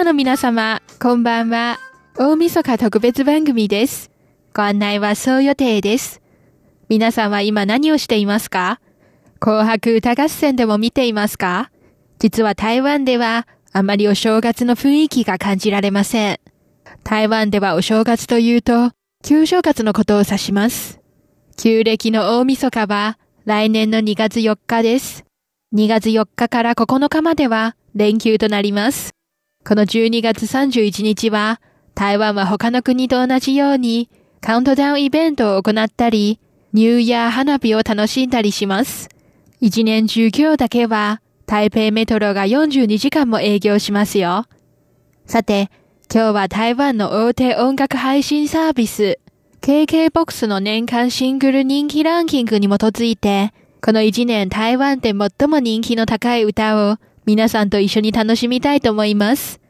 ナーの皆様、こんばんは。大晦日特別番組です。ご案内はそう予定です。皆さんは今何をしていますか？紅白歌合戦でも見ていますか？実は台湾ではあまりお正月の雰囲気が感じられません。台湾ではお正月というと、旧正月のことを指します。旧暦の大晦日は来年の2月4日です。2月4日から9日までは連休となります。この12月31日は、台湾は他の国と同じようにカウントダウンイベントを行ったり、ニューイヤー花火を楽しんだりします。一年中今日だけは台北メトロが42時間も営業しますよ。さて、今日は台湾の大手音楽配信サービス、KKBOX の年間シングル人気ランキングに基づいて、この一年台湾で最も人気の高い歌を皆さんと一緒に楽しみたいと思います。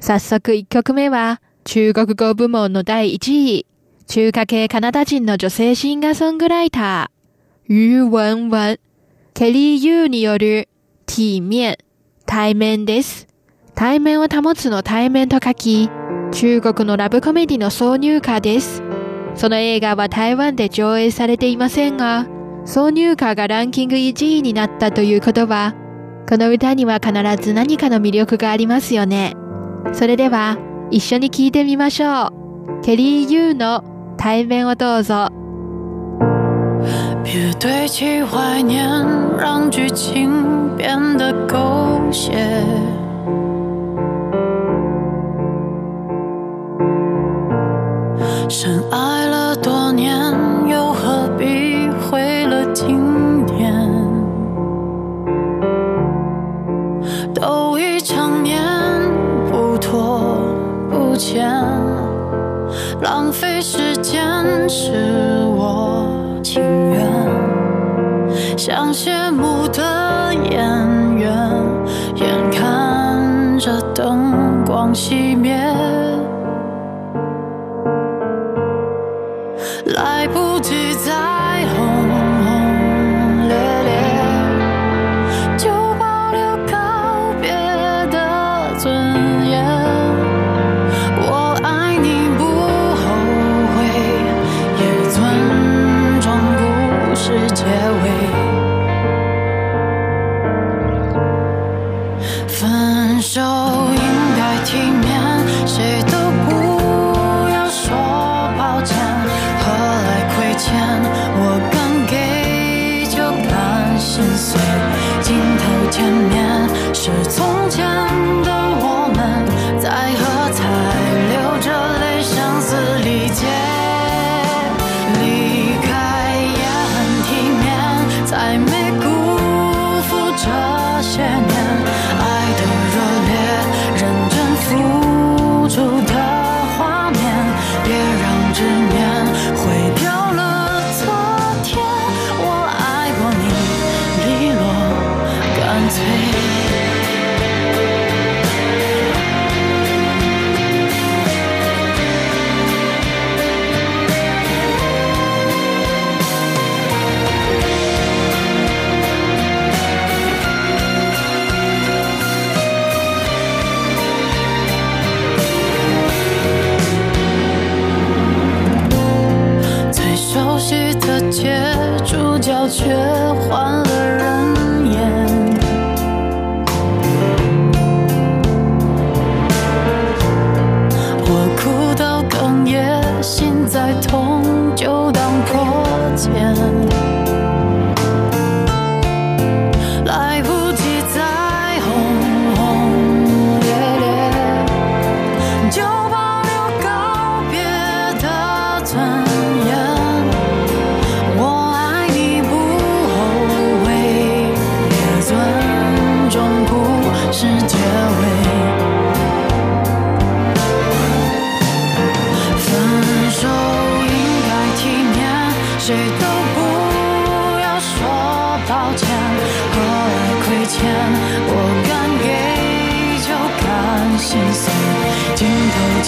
早速1曲目は中国語部門の第1位、中華系カナダ人の女性シンガーソングライター、于文文、ケリー・ユーによる体面、対面です。対面を保つの対面と書き、中国のラブコメディの挿入歌です。その映画は台湾で上映されていませんが、挿入歌がランキング1位になったということは、この歌には必ず何かの魅力がありますよね。それでは、一緒に聴いてみましょう。ケリー・ユーの対面をどうぞ。别堆砌怀念，让剧情变得狗血。深爱了多年，时间是我情愿。像谢幕的演员，眼看着灯光熄灭。find 却换了人演。我哭到哽咽，心再痛就当破茧。来不及再轰轰烈烈，就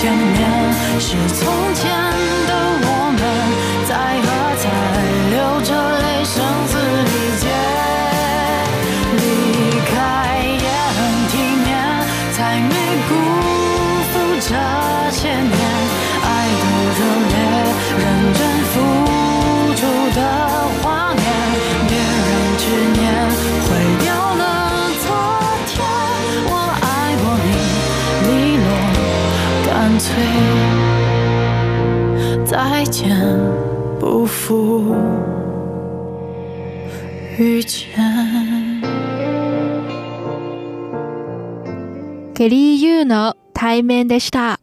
头前面是从前见，不负遇见。ケリー・ユーの対面でした。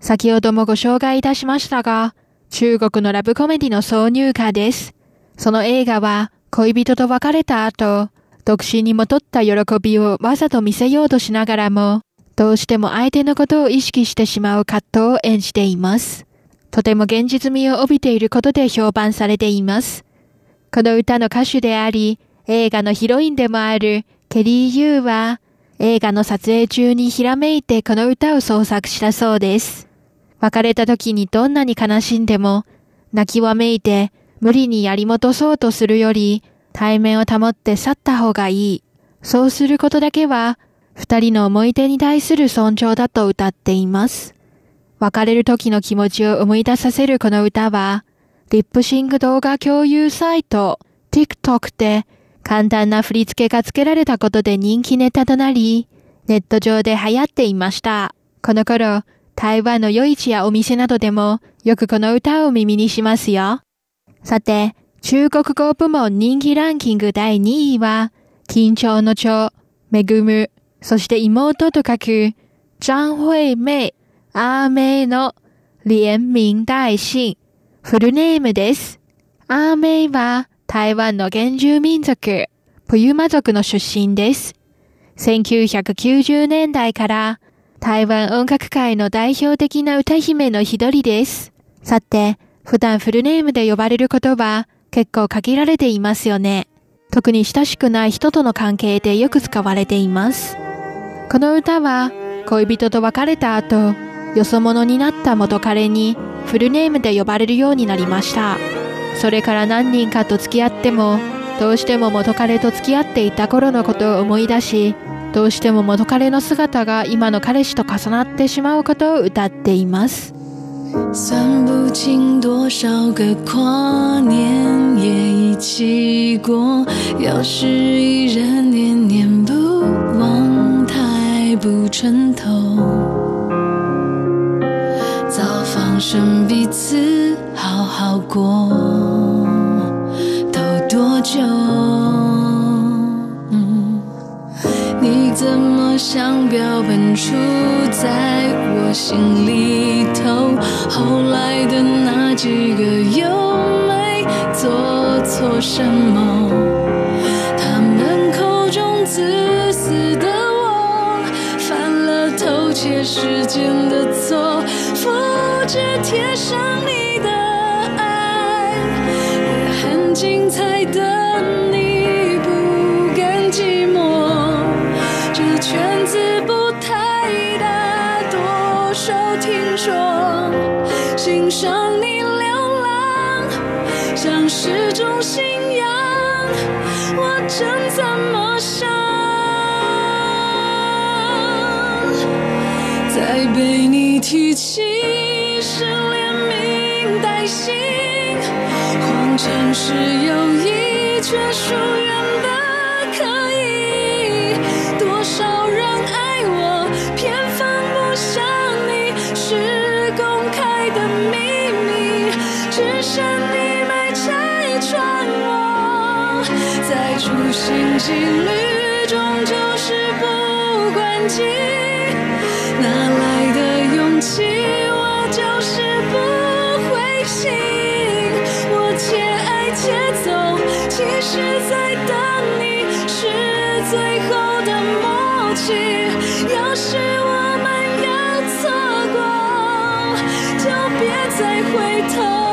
先ほどもご紹介いたしましたが、中国のラブコメディの挿入歌です。その映画は恋人と別れた後、独身に戻った喜びをわざと見せようとしながらも、どうしても相手のことを意識してしまう葛藤を演じています。とても現実味を帯びていることで評判されています。この歌の歌手であり、映画のヒロインでもあるケリー・ユーは、映画の撮影中にひらめいてこの歌を創作したそうです。別れた時にどんなに悲しんでも、泣きわめいて無理にやり戻そうとするより、対面を保って去った方がいい。そうすることだけは、二人の思い出に対する尊重だと歌っています。別れる時の気持ちを思い出させるこの歌は、リップシング動画共有サイト、TikTok で簡単な振り付けが付けられたことで人気ネタとなり、ネット上で流行っていました。この頃、台湾の夜市やお店などでもよくこの歌を耳にしますよ。さて、中国語部門人気ランキング第2位は、緊張の蝶、めぐむ、そして妹と書く、張惠妹、アーメイの連名大姓、フルネームです。アーメイは台湾の原住民族、プユマ族の出身です。1990年代から台湾音楽界の代表的な歌姫の一人です。さて、普段フルネームで呼ばれることは結構限られていますよね。特に親しくない人との関係でよく使われています。この歌は恋人と別れた後、よそ者になった元彼にフルネームで呼ばれるようになりました。それから何人かと付き合っても、どうしても元彼と付き合っていた頃のことを思い出し、どうしても元彼の姿が今の彼氏と重なってしまうことを歌っています。算不清多少个跨年夜一起过，要是一人念念不忘，太不称头。过，都多久？你怎么像标本出在我心里头？后来的那几个又没做错什么？他们口中自私的我，犯了偷窃时间的错，复制贴上你欣赏你流浪，像是种信仰。我真怎么想？再被你提起是连名带姓，谎称是友谊，却疏远的心积虑，终究是不关己。哪来的勇气？我就是不灰心。我且爱且走，其实在等你，是最后的默契。要是我们要错过，就别再回头。